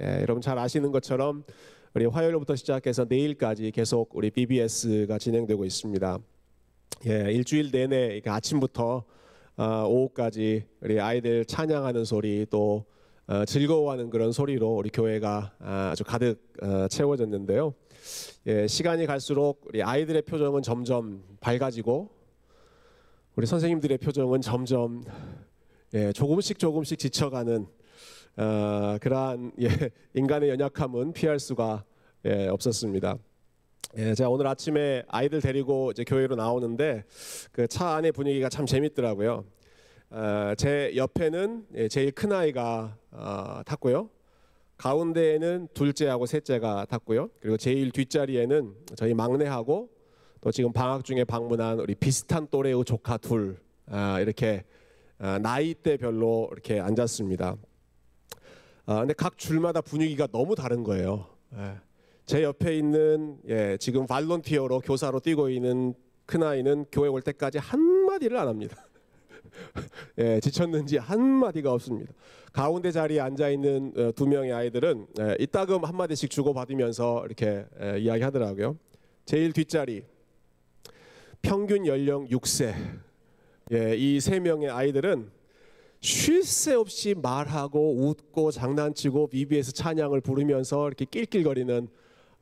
예, 여러분 잘 아시는 것처럼 우리 화요일부터 시작해서 내일까지 계속 우리 BBS가 진행되고 있습니다. 예, 일주일 내내 아침부터 어, 오후까지 우리 아이들 찬양하는 소리 또 어, 즐거워하는 그런 소리로 우리 교회가 아, 아주 가득 어, 채워졌는데요. 예, 시간이 갈수록 우리 아이들의 표정은 점점 밝아지고 우리 선생님들의 표정은 점점 예, 조금씩 조금씩 지쳐가는 어, 그러한 예, 인간의 연약함은 피할 수가 예, 없었습니다. 예, 제가 오늘 아침에 아이들 데리고 이제 교회로 나오는데 그 차 안의 분위기가 참 재밌더라고요. 어, 제 옆에는 예, 제일 큰 아이가 어, 탔고요. 가운데에는 둘째하고 셋째가 탔고요. 그리고 제일 뒷자리에는 저희 막내하고 또 지금 방학 중에 방문한 우리 비슷한 또래의 조카 둘 아, 이렇게 아, 나이대별로 이렇게 앉았습니다. 아, 근데 각 줄마다 분위기가 너무 다른 거예요. 예. 제 옆에 있는 예, 지금 발론티어로 교사로 뛰고 있는 큰 아이는 교회 올 때까지 한 마디를 안 합니다. 예, 지쳤는지 한 마디가 없습니다. 가운데 자리에 앉아 있는 어, 두 명의 아이들은 예, 이따금 한 마디씩 주고 받으면서 이렇게 예, 이야기하더라고요. 제일 뒷자리 평균 연령 6세. 예, 이 세 명의 아이들은 쉴 새 없이 말하고 웃고 장난치고 BBS 찬양을 부르면서 이렇게 낄낄거리는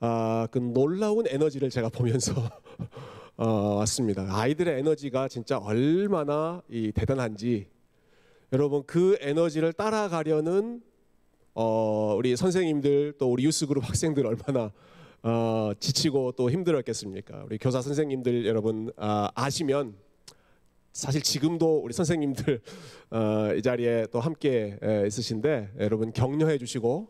아, 그 놀라운 에너지를 제가 보면서 어, 왔습니다. 아이들의 에너지가 진짜 얼마나 이 대단한지 여러분 그 에너지를 따라가려는 어, 우리 선생님들 또 우리 유스그룹 학생들 얼마나 어, 지치고 또 힘들었겠습니까? 우리 교사 선생님들 여러분 아, 아시면 사실 지금도 우리 선생님들 어, 이 자리에 또 함께 에, 있으신데 여러분 격려해 주시고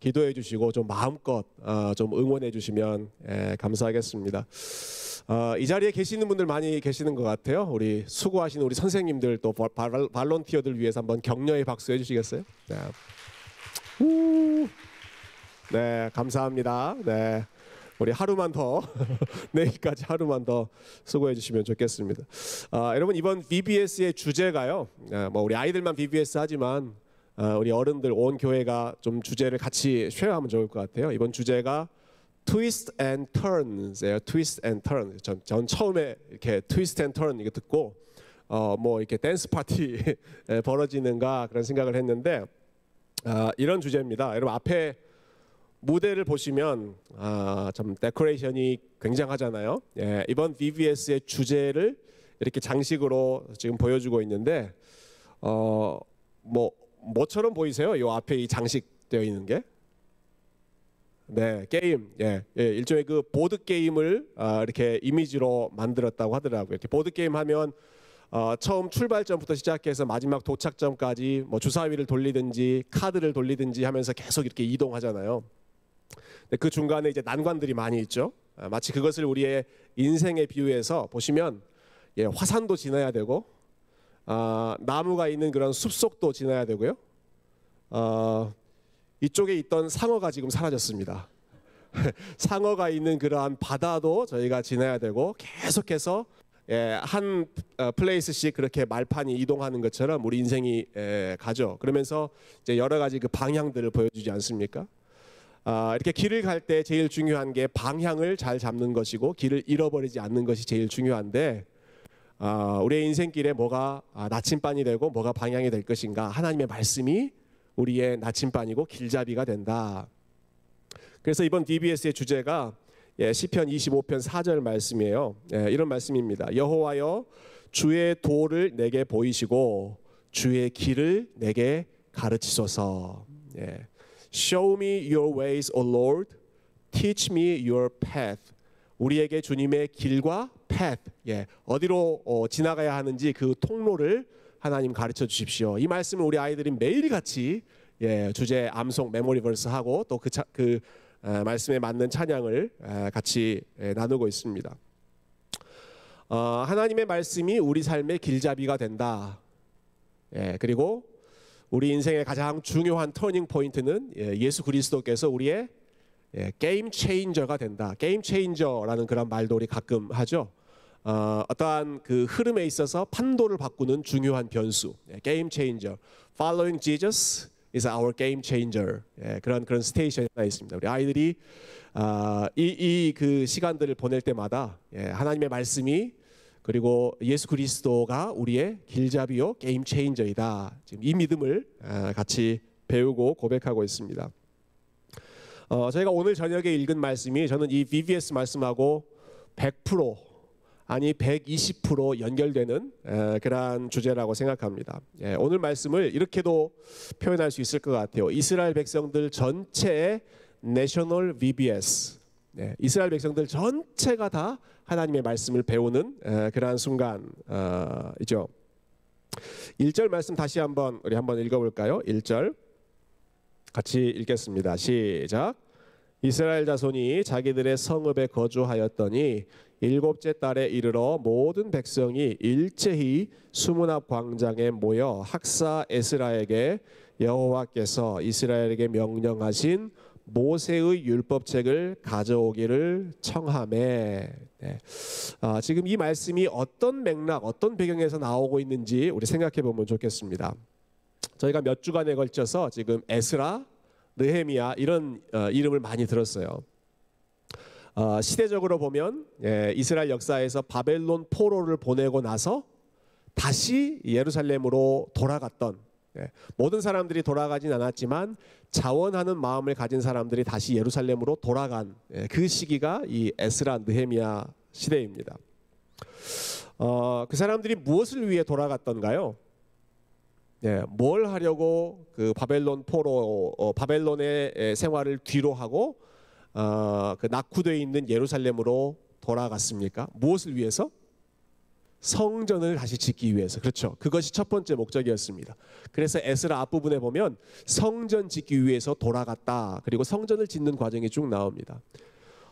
기도해 주시고 좀 마음껏 어, 좀 응원해 주시면 에, 감사하겠습니다. 어, 이 자리에 계시는 분들 많이 계시는 것 같아요. 우리 수고하시는 우리 선생님들 또 발, 발, 발론티어들 위해서 한번 격려의 박수 해주시겠어요? 네. 우. 네, 감사합니다. 네. 우리 하루만 더 내일까지 하루만 더 수고해 주시면 좋겠습니다. 아, 여러분 이번 BBS의 주제가요. 아, 뭐 우리 아이들만 BBS 하지만 아, 우리 어른들 온 교회가 좀 주제를 같이 쉐어하면 좋을 것 같아요. 이번 주제가 twist and turns예요. twist and turn. 전, 전 처음에 이렇게 twist and turn 이거 듣고 어, 뭐 이렇게 댄스 파티 벌어지는가 그런 생각을 했는데 아, 이런 주제입니다. 여러분 앞에 무대를 보시면 아, 참 데코레이션이 굉장하잖아요. 예, 이번 VBS의 주제를 이렇게 장식으로 지금 보여주고 있는데 어, 뭐 뭐처럼 보이세요? 이 앞에 이 장식되어 있는 게? 네, 게임. 예, 예 일종의 그 보드 게임을 아, 이렇게 이미지로 만들었다고 하더라고요. 이렇게 보드 게임 하면 어, 처음 출발점부터 시작해서 마지막 도착점까지 뭐 주사위를 돌리든지 카드를 돌리든지 하면서 계속 이렇게 이동하잖아요. 그 중간에 이제 난관들이 많이 있죠. 아, 마치 그것을 우리의 인생에 비유해서 보시면 예, 화산도 지나야 되고 아, 나무가 있는 그런 숲속도 지나야 되고요. 어, 이쪽에 있던 상어가 지금 사라졌습니다. 상어가 있는 그러한 바다도 저희가 지나야 되고 계속해서 예, 한 어, 플레이스씩 그렇게 말판이 이동하는 것처럼 우리 인생이 예, 가죠. 그러면서 이제 여러 가지 그 방향들을 보여주지 않습니까? 아, 이렇게 길을 갈 때 제일 중요한 게 방향을 잘 잡는 것이고 길을 잃어버리지 않는 것이 제일 중요한데 아, 우리의 인생길에 뭐가 아, 나침반이 되고 뭐가 방향이 될 것인가 하나님의 말씀이 우리의 나침반이고 길잡이가 된다. 그래서 이번 DBS의 주제가 예, 시편 25편 4절 말씀이에요. 예, 이런 말씀입니다. 여호와여 주의 도를 내게 보이시고 주의 길을 내게 가르치소서. 예. Show me your ways, O Lord. Teach me your path. 우리에게 주님의 길과 path, 예, 어디로 어, 지나가야 하는지 그 통로를 하나님 가르쳐 주십시오. 이 말씀을 우리 아이들이 매일 같이 예, 주제 암송 메모리 벌스 하고 또그 그, 그 말씀에 맞는 찬양을 에, 같이 에, 나누고 있습니다. 어, 하나님의 말씀이 우리 삶의 길잡이가 된다. 예, 그리고 우리 인생의 가장 중요한 turning point는 예, 예수 그리스도께서 우리의 예, game changer가 된다. game changer라는 그런 말도 우리 가끔 하죠. 어, 어떠한 그 흐름에 있어서 판도를 바꾸는 중요한 변수. 예, game changer. Following Jesus is our game changer. 예, 그런 그런 스테이션이 하나 있습니다. 우리 아이들이 아, 이이 그 시간들을 보낼 때마다 예, 하나님의 말씀이 그리고 예수 그리스도가 우리의 길잡이요 게임 체인저이다. 지금 이 믿음을 아, 같이 배우고 고백하고 있습니다. 어, 저희가 오늘 저녁에 읽은 말씀이 저는 이 VBS 말씀하고 100% 아니 120% 연결되는 에, 그러한 주제라고 생각합니다. 예, 오늘 말씀을 이렇게도 표현할 수 있을 것 같아요. 이스라엘 백성들 전체의 내셔널 VBS. 예, 이스라엘 백성들 전체가 다 하나님의 말씀을 배우는 에, 그러한 순간이죠. 1절 말씀 다시 한번 우리 한번 읽어볼까요? 1절 같이 읽겠습니다. 시작. 이스라엘 자손이 자기들의 성읍에 거주하였더니 일곱째 달에 이르러 모든 백성이 일제히 수문 앞 광장에 모여 학사 에스라에게 여호와께서 이스라엘에게 명령하신 모세의 율법책을 가져오기를 청함에 네. 아, 지금 이 말씀이 어떤 맥락, 어떤 배경에서 나오고 있는지 우리 생각해 보면 좋겠습니다. 저희가 몇 주간에 걸쳐서 지금 에스라, 느헤미야 이런 어, 이름을 많이 들었어요. 어, 시대적으로 보면 예, 이스라엘 역사에서 바벨론 포로를 보내고 나서 다시 예루살렘으로 돌아갔던 예, 모든 사람들이 돌아가진 않았지만 자원하는 마음을 가진 사람들이 다시 예루살렘으로 돌아간 예, 그 시기가 이 에스라 느헤미야 시대입니다. 어, 그 사람들이 무엇을 위해 돌아갔던가요? 예, 뭘 하려고 그 바벨론 포로 어, 바벨론의 생활을 뒤로 하고 어, 그 낙후되어 있는 예루살렘으로 돌아갔습니까? 무엇을 위해서? 성전을 다시 짓기 위해서 그렇죠. 그것이 첫 번째 목적이었습니다. 그래서 에스라 앞부분에 보면 성전 짓기 위해서 돌아갔다. 그리고 성전을 짓는 과정이 쭉 나옵니다.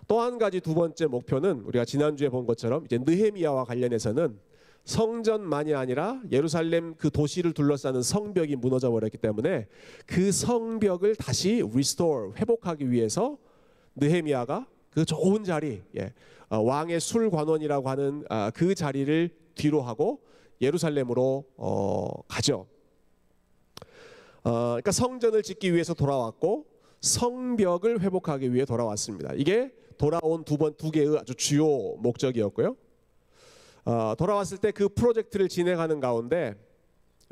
또 한 가지 두 번째 목표는 우리가 지난주에 본 것처럼 이제 느헤미야와 관련해서는 성전만이 아니라 예루살렘 그 도시를 둘러싸는 성벽이 무너져 버렸기 때문에 그 성벽을 다시 restore 회복하기 위해서 느헤미야가 그 좋은 자리 예, 어, 왕의 술 관원이라고 하는 아, 그 자리를 뒤로 하고 예루살렘으로 어, 가죠. 어, 그러니까 성전을 짓기 위해서 돌아왔고 성벽을 회복하기 위해 돌아왔습니다. 이게 돌아온 두 번 두 개의 아주 주요 목적이었고요. 어, 돌아왔을 때 그 프로젝트를 진행하는 가운데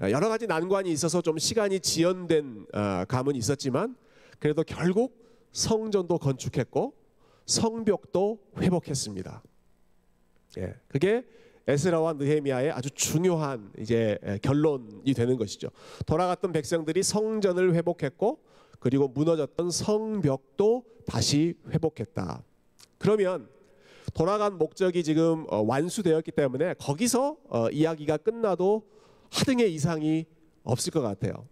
어, 여러 가지 난관이 있어서 좀 시간이 지연된 어, 감은 있었지만 그래도 결국 성전도 건축했고 성벽도 회복했습니다. 예, 그게 에스라와 느헤미야의 아주 중요한 이제 결론이 되는 것이죠. 돌아갔던 백성들이 성전을 회복했고 그리고 무너졌던 성벽도 다시 회복했다. 그러면 돌아간 목적이 지금 어, 완수되었기 때문에 거기서 어, 이야기가 끝나도 하등의 이상이 없을 것 같아요.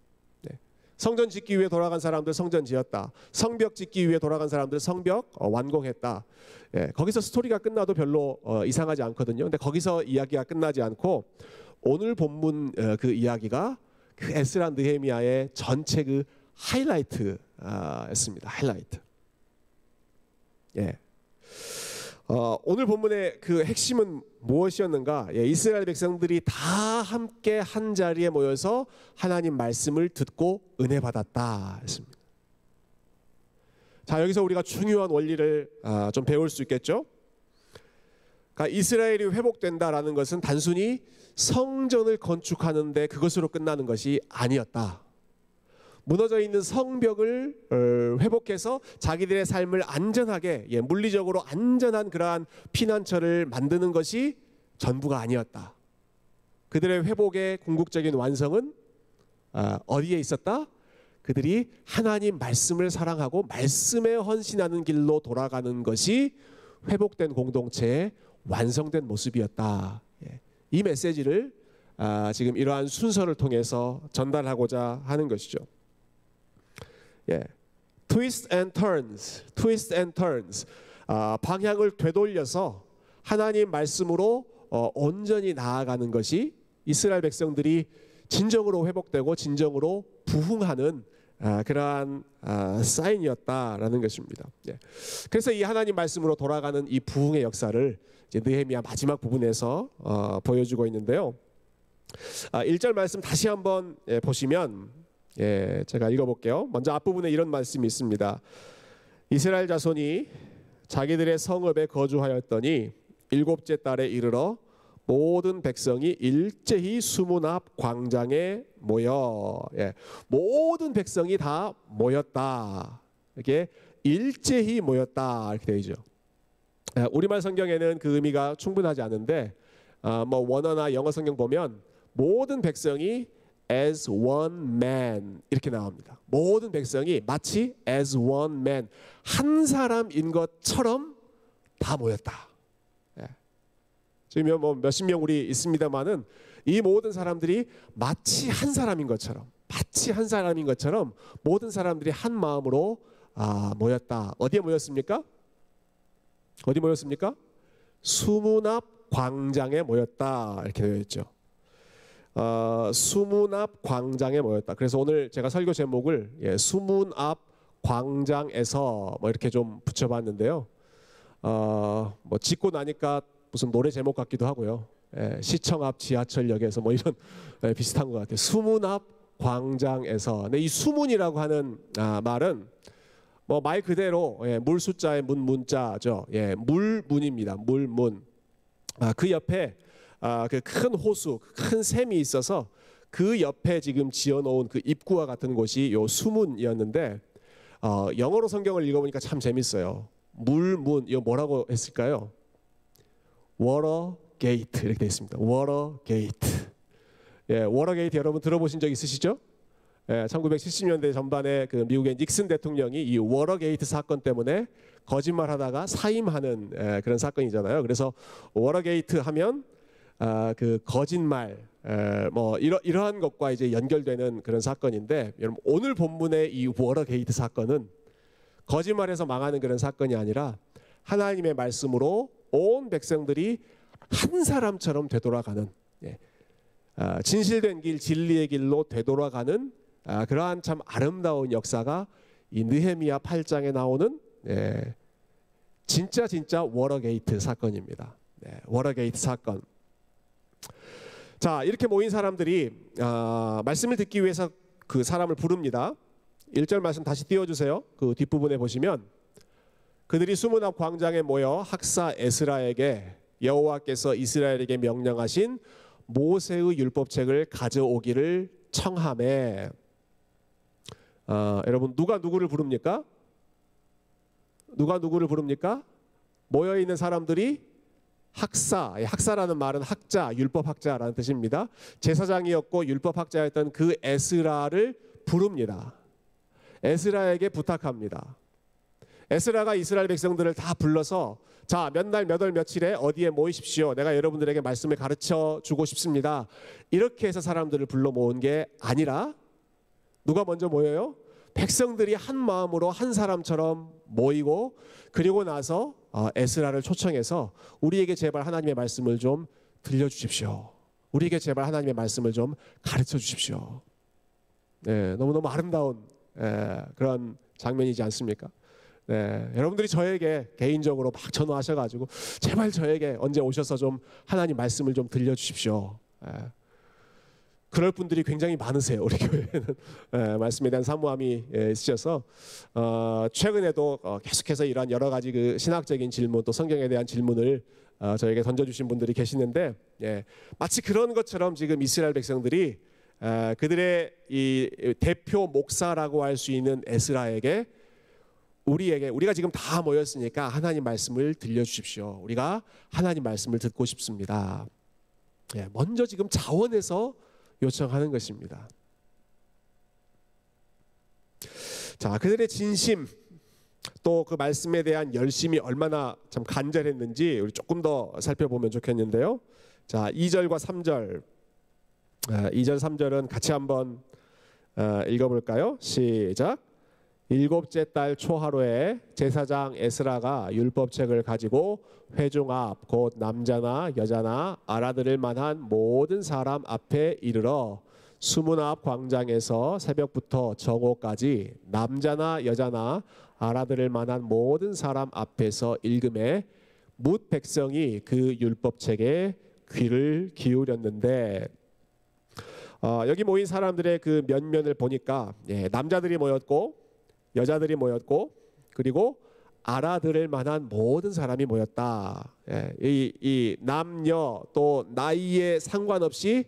네. 성전 짓기 위해 돌아간 사람들 성전 지었다. 성벽 짓기 위해 돌아간 사람들 성벽 어, 완공했다. 예, 거기서 스토리가 끝나도 별로 이상하지 않거든요. 근데 거기서 이야기가 끝나지 않고 오늘 본문 그 이야기가 그 에스라 느헤미야의 전체 그 하이라이트였습니다. 하이라이트. 예. 어, 오늘 본문의 그 핵심은 무엇이었는가? 예, 이스라엘 백성들이 다 함께 한 자리에 모여서 하나님 말씀을 듣고 은혜 받았다 했습니다. 자 여기서 우리가 중요한 원리를 아, 좀 배울 수 있겠죠? 그러니까 이스라엘이 회복된다라는 것은 단순히 성전을 건축하는데 그것으로 끝나는 것이 아니었다. 무너져 있는 성벽을 어, 회복해서 자기들의 삶을 안전하게 예, 물리적으로 안전한 그러한 피난처를 만드는 것이 전부가 아니었다. 그들의 회복의 궁극적인 완성은 아, 어디에 있었다? 그들이 하나님 말씀을 사랑하고 말씀에 헌신하는 길로 돌아가는 것이 회복된 공동체의 완성된 모습이었다. 예, 이 메시지를 아, 지금 이러한 순서를 통해서 전달하고자 하는 것이죠. 예. twist and turns, twist and turns. 아, 방향을 되돌려서 하나님 말씀으로 어, 온전히 나아가는 것이 이스라엘 백성들이 진정으로 회복되고 진정으로 부흥하는 아, 그러한 아, 사인이었다라는 것입니다. 예. 그래서 이 하나님 말씀으로 돌아가는 이 부흥의 역사를 이제 느헤미야 마지막 부분에서 어, 보여주고 있는데요. 아, 1절 말씀 다시 한번 예, 보시면 예, 제가 읽어볼게요. 먼저 앞부분에 이런 말씀이 있습니다. 이스라엘 자손이 자기들의 성읍에 거주하였더니 일곱째 달에 이르러 모든 백성이 일제히 수문 앞 광장에 모여 예, 모든 백성이 다 모였다 이렇게 일제히 모였다 이렇게 되죠. 예, 우리말 성경에는 그 의미가 충분하지 않은데 어, 뭐 원어나 영어 성경 보면 모든 백성이 as one man 이렇게 나옵니다. 모든 백성이 마치 as one man 한 사람인 것처럼 다 모였다. 예. 지금 뭐 몇십 명 우리 있습니다만은 이 모든 사람들이 마치 한 사람인 것처럼 마치 한 사람인 것처럼 모든 사람들이 한 마음으로 아, 모였다. 어디에 모였습니까? 어디 모였습니까? 수문 앞 광장에 모였다 이렇게 되어 있죠. 어, 수문 앞 광장에 모였다. 그래서 오늘 제가 설교 제목을 예, 수문 앞 광장에서 뭐 이렇게 좀 붙여봤는데요. 어, 뭐 짓고 나니까 무슨 노래 제목 같기도 하고요. 예, 시청 앞 지하철역에서 뭐 이런 예, 비슷한 것 같아요. 수문 앞 광장에서. 근데 이 수문이라고 하는 아, 말은 뭐 말 그대로 예, 물 숫자의 문 문자죠. 예, 물 문입니다. 물 문. 아, 그 옆에 아, 그 큰 호수, 큰 샘이 있어서 그 옆에 지금 지어놓은 그 입구와 같은 곳이 요 수문이었는데 어, 영어로 성경을 읽어보니까 참 재밌어요. 물문 이거 뭐라고 했을까요? Water Gate 이렇게 되어 있습니다. Water Gate. 예, Watergate 여러분 들어보신 적 있으시죠? 예, 1970년대 전반에 그 미국의 닉슨 대통령이 이 Watergate 사건 때문에 거짓말하다가 사임하는 예, 그런 사건이잖아요. 그래서 Watergate 하면 아, 그 거짓말 에, 뭐 이러, 이러한 것과 이제 연결되는 그런 사건인데 여러분 오늘 본문의 이 Water Gate 사건은 거짓말에서 망하는 그런 사건이 아니라 하나님의 말씀으로 온 백성들이 한 사람처럼 되돌아가는 예, 아, 진실된 길 진리의 길로 되돌아가는 아, 그러한 참 아름다운 역사가 이 느헤미야 8장에 나오는 예, 진짜 진짜 Water Gate 사건입니다. 네, Water Gate 사건. 자 이렇게 모인 사람들이 아, 말씀을 듣기 위해서 그 사람을 부릅니다. 1절 말씀 다시 띄워주세요. 그 뒷부분에 보시면 그들이 수문 앞 광장에 모여 학사 에스라에게 여호와께서 이스라엘에게 명령하신 모세의 율법책을 가져오기를 청함에 아, 여러분 누가 누구를 부릅니까? 누가 누구를 부릅니까? 모여 있는 사람들이 학사, 학사라는 말은 학자, 율법 학자라는 뜻입니다. 제사장이었고 율법 학자였던 그 에스라를 부릅니다. 에스라에게 부탁합니다. 에스라가 이스라엘 백성들을 다 불러서 자, 몇 날, 몇 월, 며칠에 어디에 모이십시오. 내가 여러분들에게 말씀을 가르쳐 주고 싶습니다. 이렇게 해서 사람들을 불러 모은 게 아니라 누가 먼저 모여요? 백성들이 한 마음으로 한 사람처럼 모이고 그리고 나서 어, 에스라를 초청해서 우리에게 제발 하나님의 말씀을 좀 들려주십시오. 우리에게 제발 하나님의 말씀을 좀 가르쳐 주십시오. 네, 너무너무 아름다운 예, 그런 장면이지 않습니까? 네, 여러분들이 저에게 개인적으로 막 전화하셔가지고 제발 저에게 언제 오셔서 좀 하나님 말씀을 좀 들려주십시오. 예. 그럴 분들이 굉장히 많으세요 우리 교회는 예, 말씀에 대한 사모함이 예, 있으셔서 어, 최근에도 어, 계속해서 이러한 여러 가지 그 신학적인 질문 또 성경에 대한 질문을 어, 저에게 던져주신 분들이 계시는데 예, 마치 그런 것처럼 지금 이스라엘 백성들이 에, 그들의 이 대표 목사라고 할 수 있는 에스라에게 우리에게 우리가 지금 다 모였으니까 하나님 말씀을 들려주십시오. 우리가 하나님 말씀을 듣고 싶습니다. 예, 먼저 지금 자원해서 요청하는 것입니다. 자, 그들의 진심 또 그 말씀에 대한 열심이 얼마나 참 간절했는지 우리 조금 더 살펴보면 좋겠는데요. 자, 2절과 3절. 2절 3절은 같이 한번 어, 읽어볼까요? 시작. 일곱째 달 초하루에 제사장 에스라가 율법책을 가지고 회중 앞 곧 남자나 여자나 알아들을 만한 모든 사람 앞에 이르러 수문 앞 광장에서 새벽부터 정오까지 남자나 여자나 알아들을 만한 모든 사람 앞에서 읽음에 묻 백성이 그 율법책에 귀를 기울였는데 어, 여기 모인 사람들의 그 면면을 보니까 예, 남자들이 모였고 여자들이 모였고 그리고 알아들을 만한 모든 사람이 모였다. 예, 이, 이 남녀 또 나이에 상관없이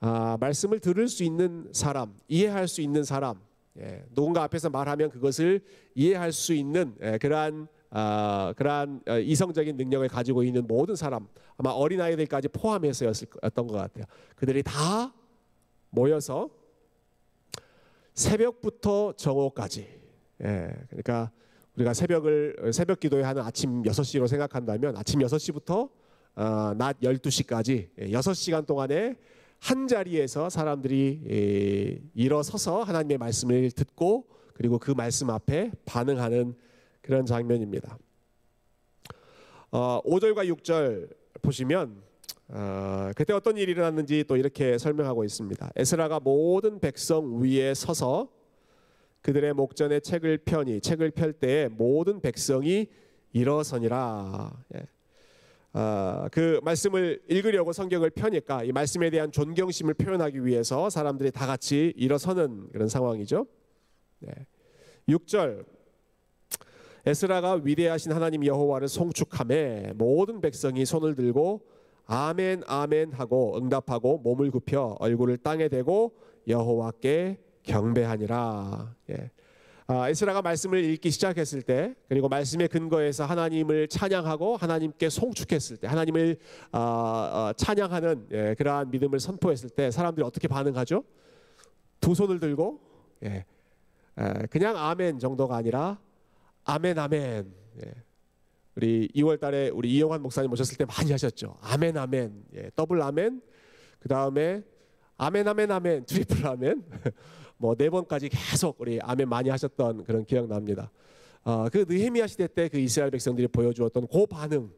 아, 말씀을 들을 수 있는 사람, 이해할 수 있는 사람, 예, 누군가 앞에서 말하면 그것을 이해할 수 있는 예, 그러한 아, 그러한 어, 이성적인 능력을 가지고 있는 모든 사람, 아마 어린 아이들까지 포함해서였던 것 같아요. 그들이 다 모여서 새벽부터 정오까지, 예, 그러니까 우리가 새벽을 새벽 기도에 하는 아침 6시로 생각한다면 아침 6시부터 어, 낮 12시까지 6시간 동안에 한 자리에서 사람들이 에, 일어서서 하나님의 말씀을 듣고 그리고 그 말씀 앞에 반응하는 그런 장면입니다. 어, 5절과 6절 보시면 어, 그때 어떤 일이 일어났는지 또 이렇게 설명하고 있습니다. 에스라가 모든 백성 위에 서서 그들의 목전에 책을 펴니 책을 펼 때에 모든 백성이 일어서니라. 예. 아, 그 말씀을 읽으려고 성경을 펴니까 이 말씀에 대한 존경심을 표현하기 위해서 사람들이 다 같이 일어서는 그런 상황이죠. 네. 6절 에스라가 위대하신 하나님 여호와를 송축함에 모든 백성이 손을 들고 아멘 아멘 하고 응답하고 몸을 굽혀 얼굴을 땅에 대고 여호와께 경배하니라. 예. 아, 에스라가 말씀을 읽기 시작했을 때 그리고 말씀의 근거에서 하나님을 찬양하고 하나님께 송축했을 때 하나님을 아, 아, 찬양하는 예, 그러한 믿음을 선포했을 때 사람들이 어떻게 반응하죠? 두 손을 들고 예, 에, 그냥 아멘 정도가 아니라 아멘 아멘 예. 우리 2월달에 우리 이영환 목사님 오셨을 때 많이 하셨죠 아멘 아멘 예, 더블 아멘 그 다음에 아멘 아멘 아멘 triple 아멘 뭐 네 번까지 계속 우리 아멘 많이 하셨던 그런 기억 납니다. 어, 그 느헤미야 시대 때 그 이스라엘 백성들이 보여주었던 그 반응,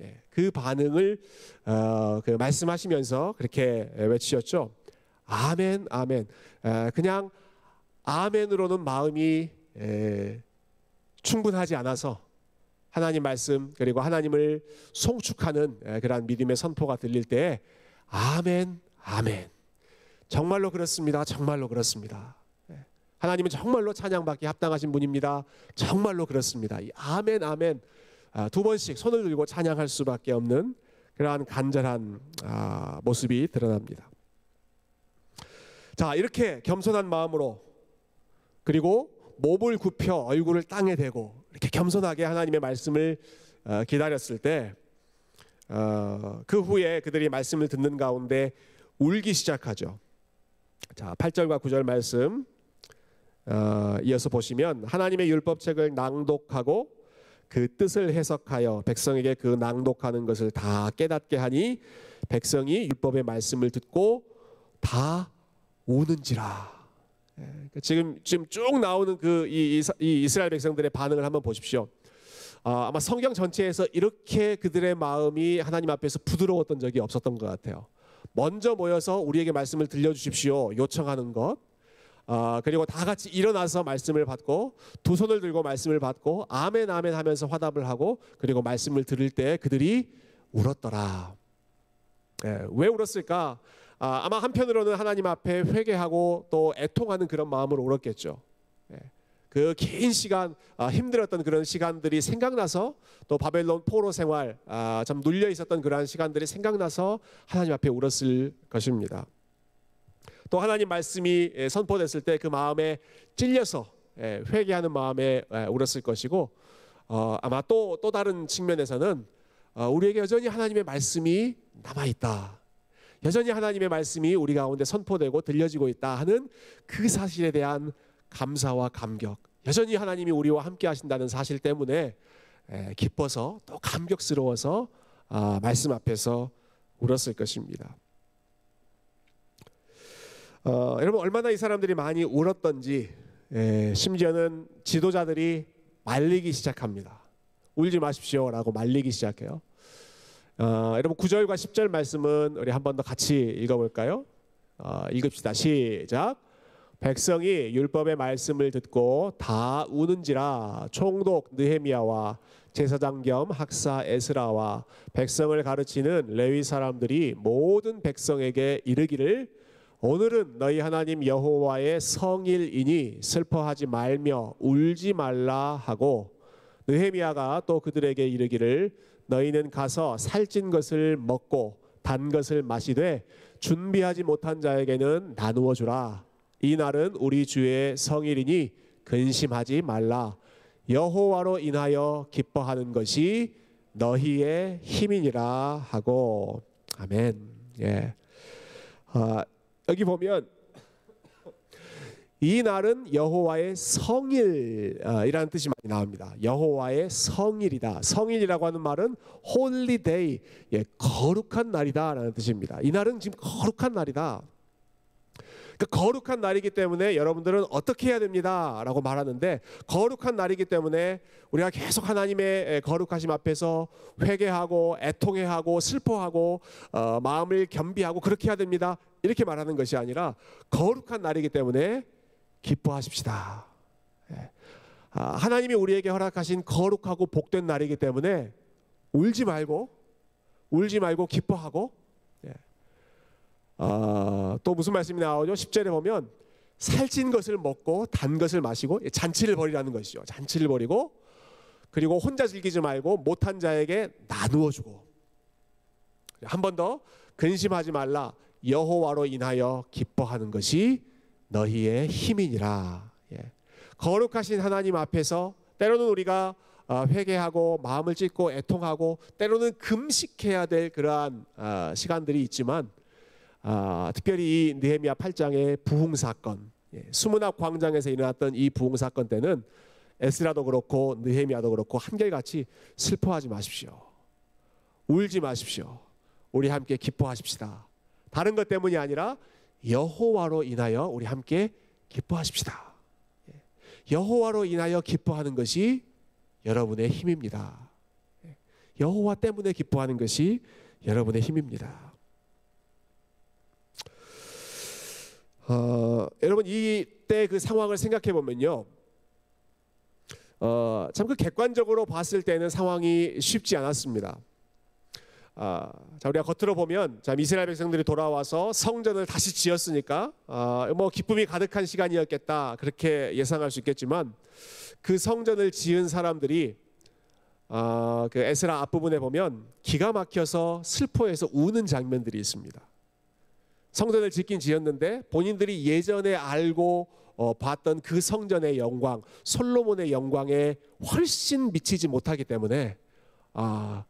예, 그 반응을 어, 그 말씀하시면서 그렇게 외치셨죠. 아멘, 아멘. 에, 그냥 아멘으로는 마음이 에, 충분하지 않아서 하나님 말씀 그리고 하나님을 송축하는 에, 그러한 믿음의 선포가 들릴 때 아멘, 아멘. 정말로 그렇습니다. 정말로 그렇습니다. 예. 하나님은 정말로 찬양받기 합당하신 분입니다. 정말로 그렇습니다. 아멘 아멘 아, 두 번씩 손을 들고 찬양할 수밖에 없는 그러한 간절한 아, 모습이 드러납니다. 자 이렇게 겸손한 마음으로 그리고 몸을 굽혀 얼굴을 땅에 대고 이렇게 겸손하게 하나님의 말씀을 어, 기다렸을 때그 어, 후에 그들이 말씀을 듣는 가운데 울기 시작하죠. 자, 8절과 9절 말씀 어, 이어서 보시면 하나님의 율법책을 낭독하고 그 뜻을 해석하여 백성에게 그 낭독하는 것을 다 깨닫게 하니 백성이 율법의 말씀을 듣고 다 우는지라. 예, 그 지금 지금 쭉 나오는 그이 이 이스라엘 백성들의 반응을 한번 보십시오. 아, 아마 성경 전체에서 이렇게 그들의 마음이 하나님 앞에서 부드러웠던 적이 없었던 것 같아요. 먼저 모여서 우리에게 말씀을 들려주십시오 요청하는 것 아, 그리고 다 같이 일어나서 말씀을 받고 두 손을 들고 말씀을 받고 아멘 아멘 하면서 화답을 하고 그리고 말씀을 들을 때 그들이 울었더라. 예, 왜 울었을까? 아, 아마 한편으로는 하나님 앞에 회개하고 또 애통하는 그런 마음으로 울었겠죠. 예. 그 긴 시간 아, 힘들었던 그런 시간들이 생각나서 또 바벨론 포로 생활 아, 참 눌려 있었던 그러한 시간들이 생각나서 하나님 앞에 울었을 것입니다. 또 하나님 말씀이 예, 선포됐을 때 그 마음에 찔려서 예, 회개하는 마음에 예, 울었을 것이고 어, 아마 또또 다른 측면에서는 어, 우리에게 여전히 하나님의 말씀이 남아 있다. 여전히 하나님의 말씀이 우리 가운데 선포되고 들려지고 있다 하는 그 사실에 대한 감사와 감격. 여전히 하나님이 우리와 함께 하신다는 사실 때문에 기뻐서 또 감격스러워서 아, 말씀 앞에서 울었을 것입니다. 어, 여러분 얼마나 이 사람들이 많이 울었던지 심지어는 지도자들이 말리기 시작합니다. 울지 마십시오라고 말리기 시작해요. 어, 여러분 9절과 10절 말씀은 우리 한 번 더 같이 읽어볼까요? 어, 읽읍시다. 시작. 백성이 율법의 말씀을 듣고 다 우는지라 총독 느헤미야와 제사장 겸 학사 에스라와 백성을 가르치는 레위 사람들이 모든 백성에게 이르기를 오늘은 너희 하나님 여호와의 성일이니 슬퍼하지 말며 울지 말라 하고 느헤미야가 또 그들에게 이르기를 너희는 가서 살찐 것을 먹고 단 것을 마시되 준비하지 못한 자에게는 나누어 주라 이 날은 우리 주의 성일이니 근심하지 말라 여호와로 인하여 기뻐하는 것이 너희의 힘이니라 하고 아멘. 예. 아, 여기 보면 이 날은 여호와의 성일이라는 뜻이 많이 나옵니다. 여호와의 성일이다. 성일이라고 하는 말은 day, 예, 거룩한 날이다라는 뜻입니다. 이 날은 지금 거룩한 날이다. 그 거룩한 날이기 때문에 여러분들은 어떻게 해야 됩니다 라고 말하는데 거룩한 날이기 때문에 우리가 계속 하나님의 거룩하심 앞에서 회개하고 애통해하고 슬퍼하고 어, 마음을 겸비하고 그렇게 해야 됩니다. 이렇게 말하는 것이 아니라 거룩한 날이기 때문에 기뻐하십시다. 예. 아, 하나님이 우리에게 허락하신 거룩하고 복된 날이기 때문에 울지 말고 울지 말고 기뻐하고 아, 또 무슨 말씀이 나오죠? 10절에 보면 살찐 것을 먹고 단 것을 마시고 잔치를 벌이라는 것이죠. 잔치를 벌이고 그리고 혼자 즐기지 말고 못한 자에게 나누어 주고 한 번 더 근심하지 말라 여호와로 인하여 기뻐하는 것이 너희의 힘이니라. 예. 거룩하신 하나님 앞에서 때로는 우리가 어, 회개하고 마음을 찢고 애통하고 때로는 금식해야 될 그러한 어, 시간들이 있지만 아, 특별히 이 느헤미야 8장의 부흥 사건, 예, 수문학 광장에서 일어났던 이 부흥 사건 때는 에스라도 그렇고 느헤미야도 그렇고 한결같이 슬퍼하지 마십시오. 울지 마십시오. 우리 함께 기뻐하십시다. 다른 것 때문이 아니라 여호와로 인하여 우리 함께 기뻐하십시다. 예, 여호와로 인하여 기뻐하는 것이 여러분의 힘입니다. 예, 여호와 때문에 기뻐하는 것이 여러분의 힘입니다. 어, 여러분 이때 그 상황을 생각해 보면요. 어, 참 그 객관적으로 봤을 때는 상황이 쉽지 않았습니다. 아, 자 우리가 겉으로 보면 자 이스라엘 백성들이 돌아와서 성전을 다시 지었으니까 아, 뭐 기쁨이 가득한 시간이었겠다 그렇게 예상할 수 있겠지만 그 성전을 지은 사람들이 아, 그 에스라 앞부분에 보면 기가 막혀서 슬퍼해서 우는 장면들이 있습니다. 성전을 짓긴 지었는데 본인들이 예전에 알고 어, 봤던 그 성전의 영광, 솔로몬의 영광에 훨씬 미치지 못하기 때문에 아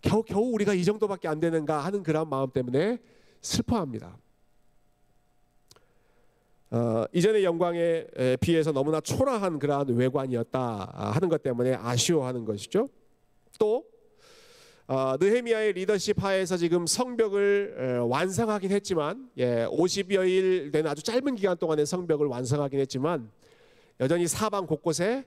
겨우 겨우 우리가 이 정도밖에 안 되는가 하는 그런 마음 때문에 슬퍼합니다. 어, 이전의 영광에 비해서 너무나 초라한 그러한 외관이었다 하는 것 때문에 아쉬워하는 것이죠. 또 어, 느헤미야의 리더십 하에서 지금 성벽을 완성하긴 했지만 예, 50여일 된 아주 짧은 기간 동안에 성벽을 완성하긴 했지만 여전히 사방 곳곳에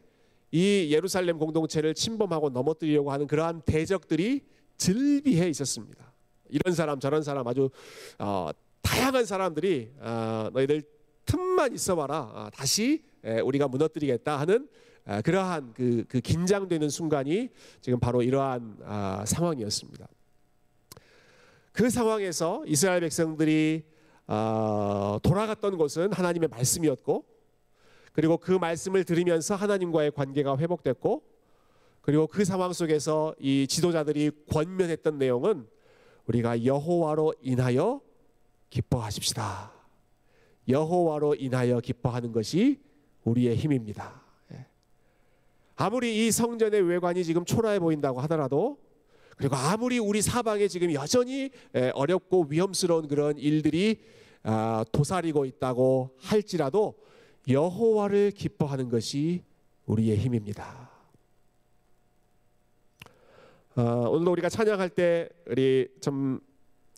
이 예루살렘 공동체를 침범하고 넘어뜨리려고 하는 그러한 대적들이 즐비해 있었습니다. 이런 사람 저런 사람 아주 어, 다양한 사람들이 어, 너희들 틈만 있어봐라 어, 다시 우리가 무너뜨리겠다 하는 아, 그러한 그, 그, 긴장되는 순간이 지금 바로 이러한 아, 상황이었습니다. 그 상황에서 이스라엘 백성들이 아, 돌아갔던 곳은 하나님의 말씀이었고, 그리고 그 말씀을 들으면서 하나님과의 관계가 회복됐고, 그리고 그 상황 속에서 이 지도자들이 권면했던 내용은 우리가 여호와로 인하여 기뻐하십시다. 여호와로 인하여 기뻐하는 것이 우리의 힘입니다. 아무리 이 성전의 외관이 지금 초라해 보인다고 하더라도 그리고 아무리 우리 사방에 지금 여전히 어렵고 위험스러운 그런 일들이 아, 도사리고 있다고 할지라도 여호와를 기뻐하는 것이 우리의 힘입니다. 어, 오늘도 우리가 찬양할 때 우리 좀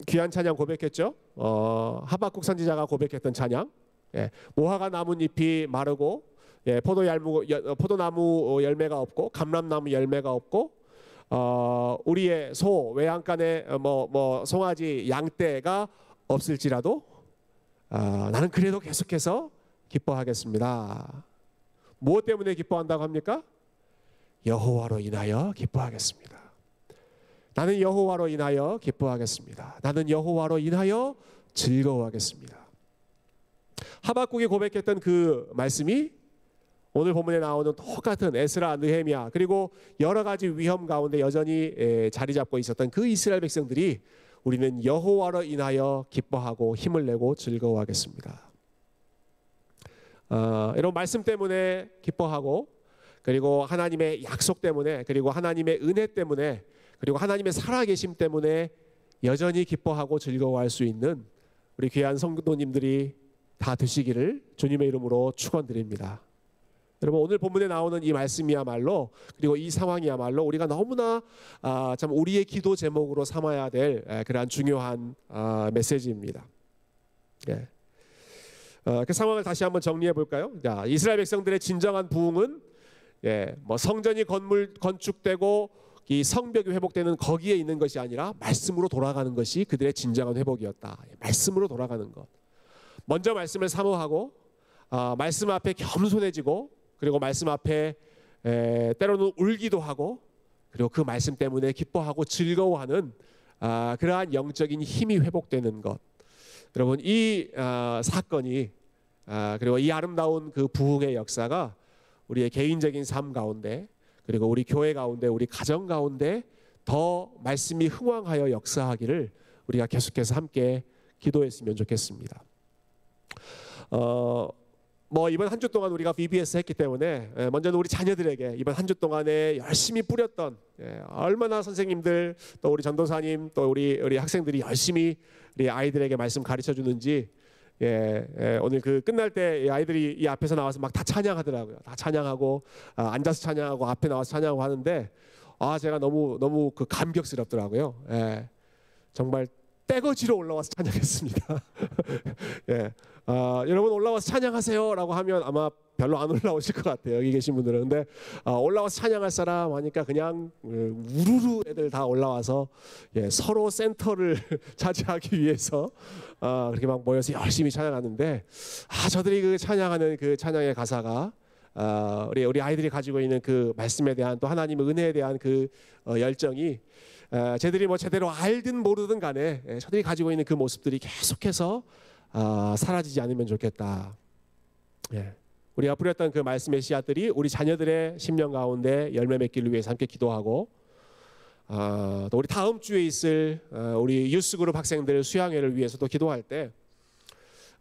귀한 찬양 고백했죠. 어, 하박국 선지자가 고백했던 찬양. 예, 모화가 나뭇잎이 마르고 예, 포도 얄무, 어, 포도나무 열매가 없고 감람나무 열매가 없고 어, 우리의 소 외양간에 뭐뭐 뭐 송아지 양떼가 없을지라도 아, 나는 그래도 계속해서 기뻐하겠습니다. 무엇 때문에 기뻐한다고 합니까? 여호와로 인하여 기뻐하겠습니다. 나는 여호와로 인하여 기뻐하겠습니다. 나는 여호와로 인하여 즐거워하겠습니다. 하박국이 고백했던 그 말씀이 오늘 본문에 나오는 똑같은 에스라, 느헤미야 그리고 여러 가지 위험 가운데 여전히 자리 잡고 있었던 그 이스라엘 백성들이 우리는 여호와로 인하여 기뻐하고 힘을 내고 즐거워하겠습니다. 어, 이런 말씀 때문에 기뻐하고 그리고 하나님의 약속 때문에 그리고 하나님의 은혜 때문에 그리고 하나님의 살아계심 때문에 여전히 기뻐하고 즐거워할 수 있는 우리 귀한 성도님들이 다 되시기를 주님의 이름으로 축원드립니다. 여러분 오늘 본문에 나오는 이 말씀이야말로 그리고 이 상황이야말로 우리가 너무나 아, 참 우리의 기도 제목으로 삼아야 될 에, 그러한 중요한 아, 메시지입니다. 예. 어, 그 상황을 다시 한번 정리해 볼까요? 자, 이스라엘 백성들의 진정한 부흥은 예, 뭐 성전이 건물 건축되고 이 성벽이 회복되는 거기에 있는 것이 아니라 말씀으로 돌아가는 것이 그들의 진정한 회복이었다. 예, 말씀으로 돌아가는 것. 먼저 말씀을 사모하고 아, 말씀 앞에 겸손해지고 그리고 말씀 앞에 에, 때로는 울기도 하고 그리고 그 말씀 때문에 기뻐하고 즐거워하는 아, 그러한 영적인 힘이 회복되는 것. 여러분 이 아, 사건이 아, 그리고 이 아름다운 그 부흥의 역사가 우리의 개인적인 삶 가운데 그리고 우리 교회 가운데 우리 가정 가운데 더 말씀이 흥왕하여 역사하기를 우리가 계속해서 함께 기도했으면 좋겠습니다. 어, 뭐 이번 한 주 동안 우리가 VBS 했기 때문에 예, 먼저는 우리 자녀들에게 이번 한 주 동안에 열심히 뿌렸던 예, 얼마나 선생님들 또 우리 전도사님 또 우리 우리 학생들이 열심히 우리 아이들에게 말씀 가르쳐 주는지 예, 예, 오늘 그 끝날 때 아이들이 이 앞에서 나와서 막 다 찬양하더라고요. 다 찬양하고 아, 앉아서 찬양하고 앞에 나와서 찬양하고 하는데 아 제가 너무 너무 그 감격스럽더라고요. 예, 정말 떼거지로 올라와서 찬양했습니다. 예. 아, 여러분 올라와서 찬양하세요라고 하면 아마 별로 안 올라오실 것 같아요. 여기 계신 분들은. 근데 아, 올라와서 찬양할 사람 하니까 그냥 음, 우르르 애들 다 올라와서 예, 서로 센터를 차지하기 위해서 아, 그렇게 막 모여서 열심히 찬양하는데 아, 저들이 그 찬양하는 그 찬양의 가사가 아, 우리 우리 아이들이 가지고 있는 그 말씀에 대한 또 하나님의 은혜에 대한 그 어, 열정이 에, 쟤들이 뭐 제대로 알든 모르든 간에 에, 저들이 가지고 있는 그 모습들이 계속해서 아, 사라지지 않으면 좋겠다. 예. 우리가 뿌렸던 그 말씀의 씨앗들이 우리 자녀들의 심령 가운데 열매 맺기를 위해서 함께 기도하고 아, 또 우리 다음 주에 있을 어, 우리 유스그룹 학생들 수양회를 위해서도 기도할 때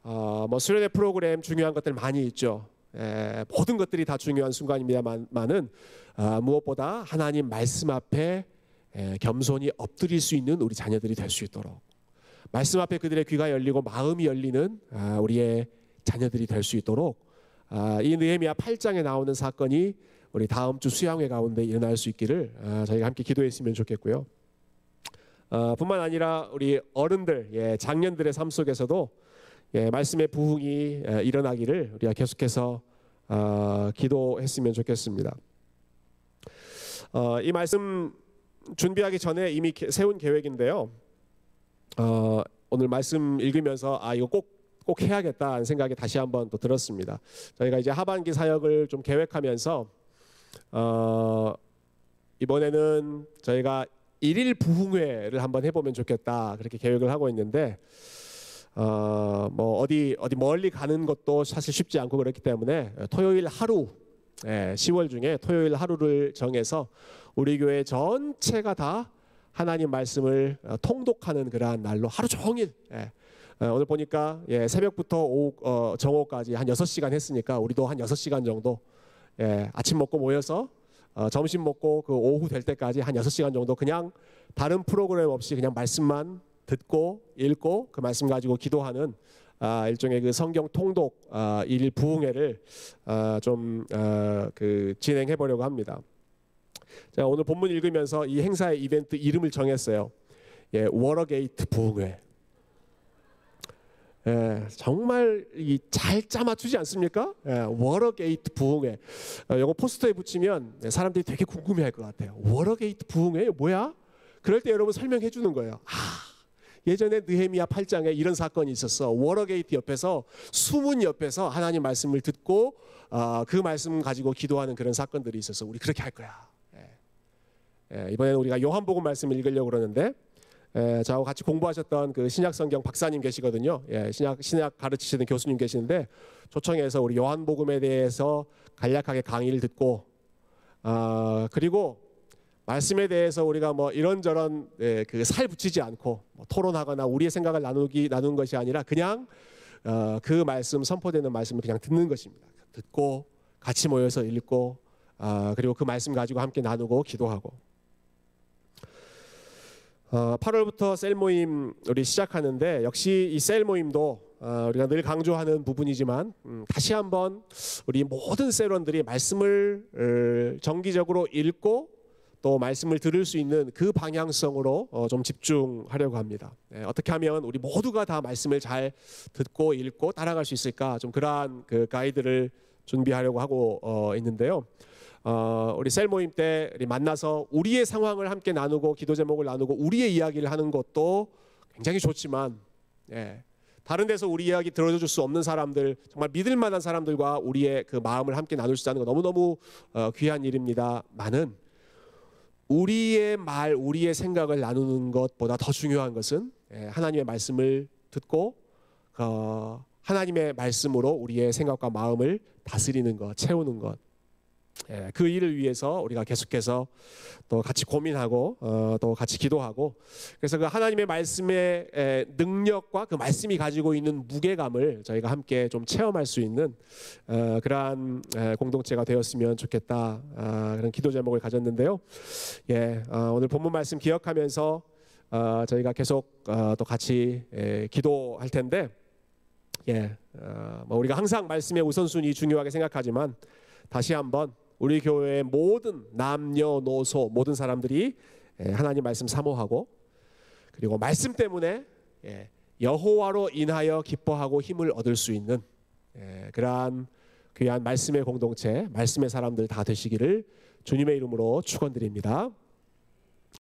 어, 뭐 수련회 프로그램 중요한 것들 많이 있죠. 에, 모든 것들이 다 중요한 순간입니다만은 아, 무엇보다 하나님 말씀 앞에 에, 겸손히 엎드릴 수 있는 우리 자녀들이 될 수 있도록 말씀 앞에 그들의 귀가 열리고 마음이 열리는 아, 우리의 자녀들이 될 수 있도록 아, 이 느헤미야 8장에 나오는 사건이 우리 다음 주 수양회 가운데 일어날 수 있기를 아, 저희가 함께 기도했으면 좋겠고요. 뿐만 아니라 우리 어른들, 예, 장년들의 삶 속에서도 예, 말씀의 부흥이 일어나기를 우리가 계속해서 기도했으면 좋겠습니다. 어, 이 말씀 준비하기 전에 이미 세운 계획인데요. 어, 오늘 말씀 읽으면서 아 이거 꼭 꼭 해야겠다는 생각이 다시 한번 또 들었습니다. 저희가 이제 하반기 사역을 좀 계획하면서 어, 이번에는 저희가 일일 부흥회를 한번 해보면 좋겠다 그렇게 계획을 하고 있는데 어, 뭐 어디 어디 멀리 가는 것도 사실 쉽지 않고 그렇기 때문에 토요일 하루 예, 10월 중에 토요일 하루를 정해서 우리 교회 전체가 다 하나님 말씀을 어, 통독하는 그러한 날로 하루 종일 예. 어, 오늘 보니까 예, 새벽부터 오후 어, 정오까지 한 6시간 했으니까 우리도 한 6시간 정도 예, 아침 먹고 모여서 어, 점심 먹고 그 오후 될 때까지 한 6시간 정도 그냥 다른 프로그램 없이 그냥 말씀만 듣고 읽고 그 말씀 가지고 기도하는 아, 일종의 그 성경 통독 아, 일 부흥회를 아, 좀그 아, 진행해 보려고 합니다. 제가 오늘 본문 읽으면서 이 행사의 이벤트 이름을 정했어요. 예, Water Gate 부흥회. 예, 정말 잘 짜맞추지 않습니까? 예, Water Gate 부흥회. 어, 이거 포스터에 붙이면 사람들이 되게 궁금해할 것 같아요. Water Gate 부흥회 뭐야? 그럴 때 여러분 설명해 주는 거예요. 아, 예전에 느헤미야 8장에 이런 사건이 있었어. Water Gate 옆에서 수문 옆에서 하나님 말씀을 듣고 어, 그 말씀 가지고 기도하는 그런 사건들이 있어서 우리 그렇게 할 거야. 예, 이번에는 우리가 요한복음 말씀을 읽으려고 그러는데 예, 저하고 같이 공부하셨던 그 신약 성경 박사님 계시거든요. 예, 신약 신약 가르치시는 교수님 계시는데 초청해서 우리 요한복음에 대해서 간략하게 강의를 듣고 아 그리고 말씀에 대해서 우리가 뭐 이런저런 예, 그살 붙이지 않고 뭐 토론하거나 우리의 생각을 나누기 나눈 것이 아니라 그냥 어, 그 말씀 선포되는 말씀을 그냥 듣는 것입니다. 듣고 같이 모여서 읽고 아, 그리고 그 말씀 가지고 함께 나누고 기도하고 어, 8월부터 셀 모임 우리 시작하는데 역시 이 셀 모임도 어, 우리가 늘 강조하는 부분이지만 음, 다시 한번 우리 모든 셀원들이 말씀을 어, 정기적으로 읽고 또 말씀을 들을 수 있는 그 방향성으로 어, 좀 집중하려고 합니다. 네, 어떻게 하면 우리 모두가 다 말씀을 잘 듣고 읽고 따라갈 수 있을까 좀 그러한 그 가이드를 준비하려고 하고 어, 있는데요. 어, 우리 셀 모임 때 우리 만나서 우리의 상황을 함께 나누고 기도 제목을 나누고 우리의 이야기를 하는 것도 굉장히 좋지만 예, 다른 데서 우리 이야기 들어줄 수 없는 사람들 정말 믿을 만한 사람들과 우리의 그 마음을 함께 나눌 수 있다는 거 너무너무 어, 귀한 일입니다. 많은 우리의 말, 우리의 생각을 나누는 것보다 더 중요한 것은 예, 하나님의 말씀을 듣고 어, 하나님의 말씀으로 우리의 생각과 마음을 다스리는 것, 채우는 것. 예, 그 일을 위해서 우리가 계속해서 또 같이 고민하고 어, 또 같이 기도하고 그래서 그 하나님의 말씀의 에, 능력과 그 말씀이 가지고 있는 무게감을 저희가 함께 좀 체험할 수 있는 어, 그러한 에, 공동체가 되었으면 좋겠다 아, 그런 기도 제목을 가졌는데요. 예, 어, 오늘 본문 말씀 기억하면서 어, 저희가 계속 어, 또 같이 에, 기도할 텐데 예, 어, 뭐 우리가 항상 말씀의 우선순위 중요하게 생각하지만 다시 한번 우리 교회의 모든 남녀노소 모든 사람들이 예, 하나님 말씀 사모하고 그리고 말씀 때문에 예, 여호와로 인하여 기뻐하고 힘을 얻을 수 있는 예, 그러한 귀한 말씀의 공동체, 말씀의 사람들 다 되시기를 주님의 이름으로 축원드립니다.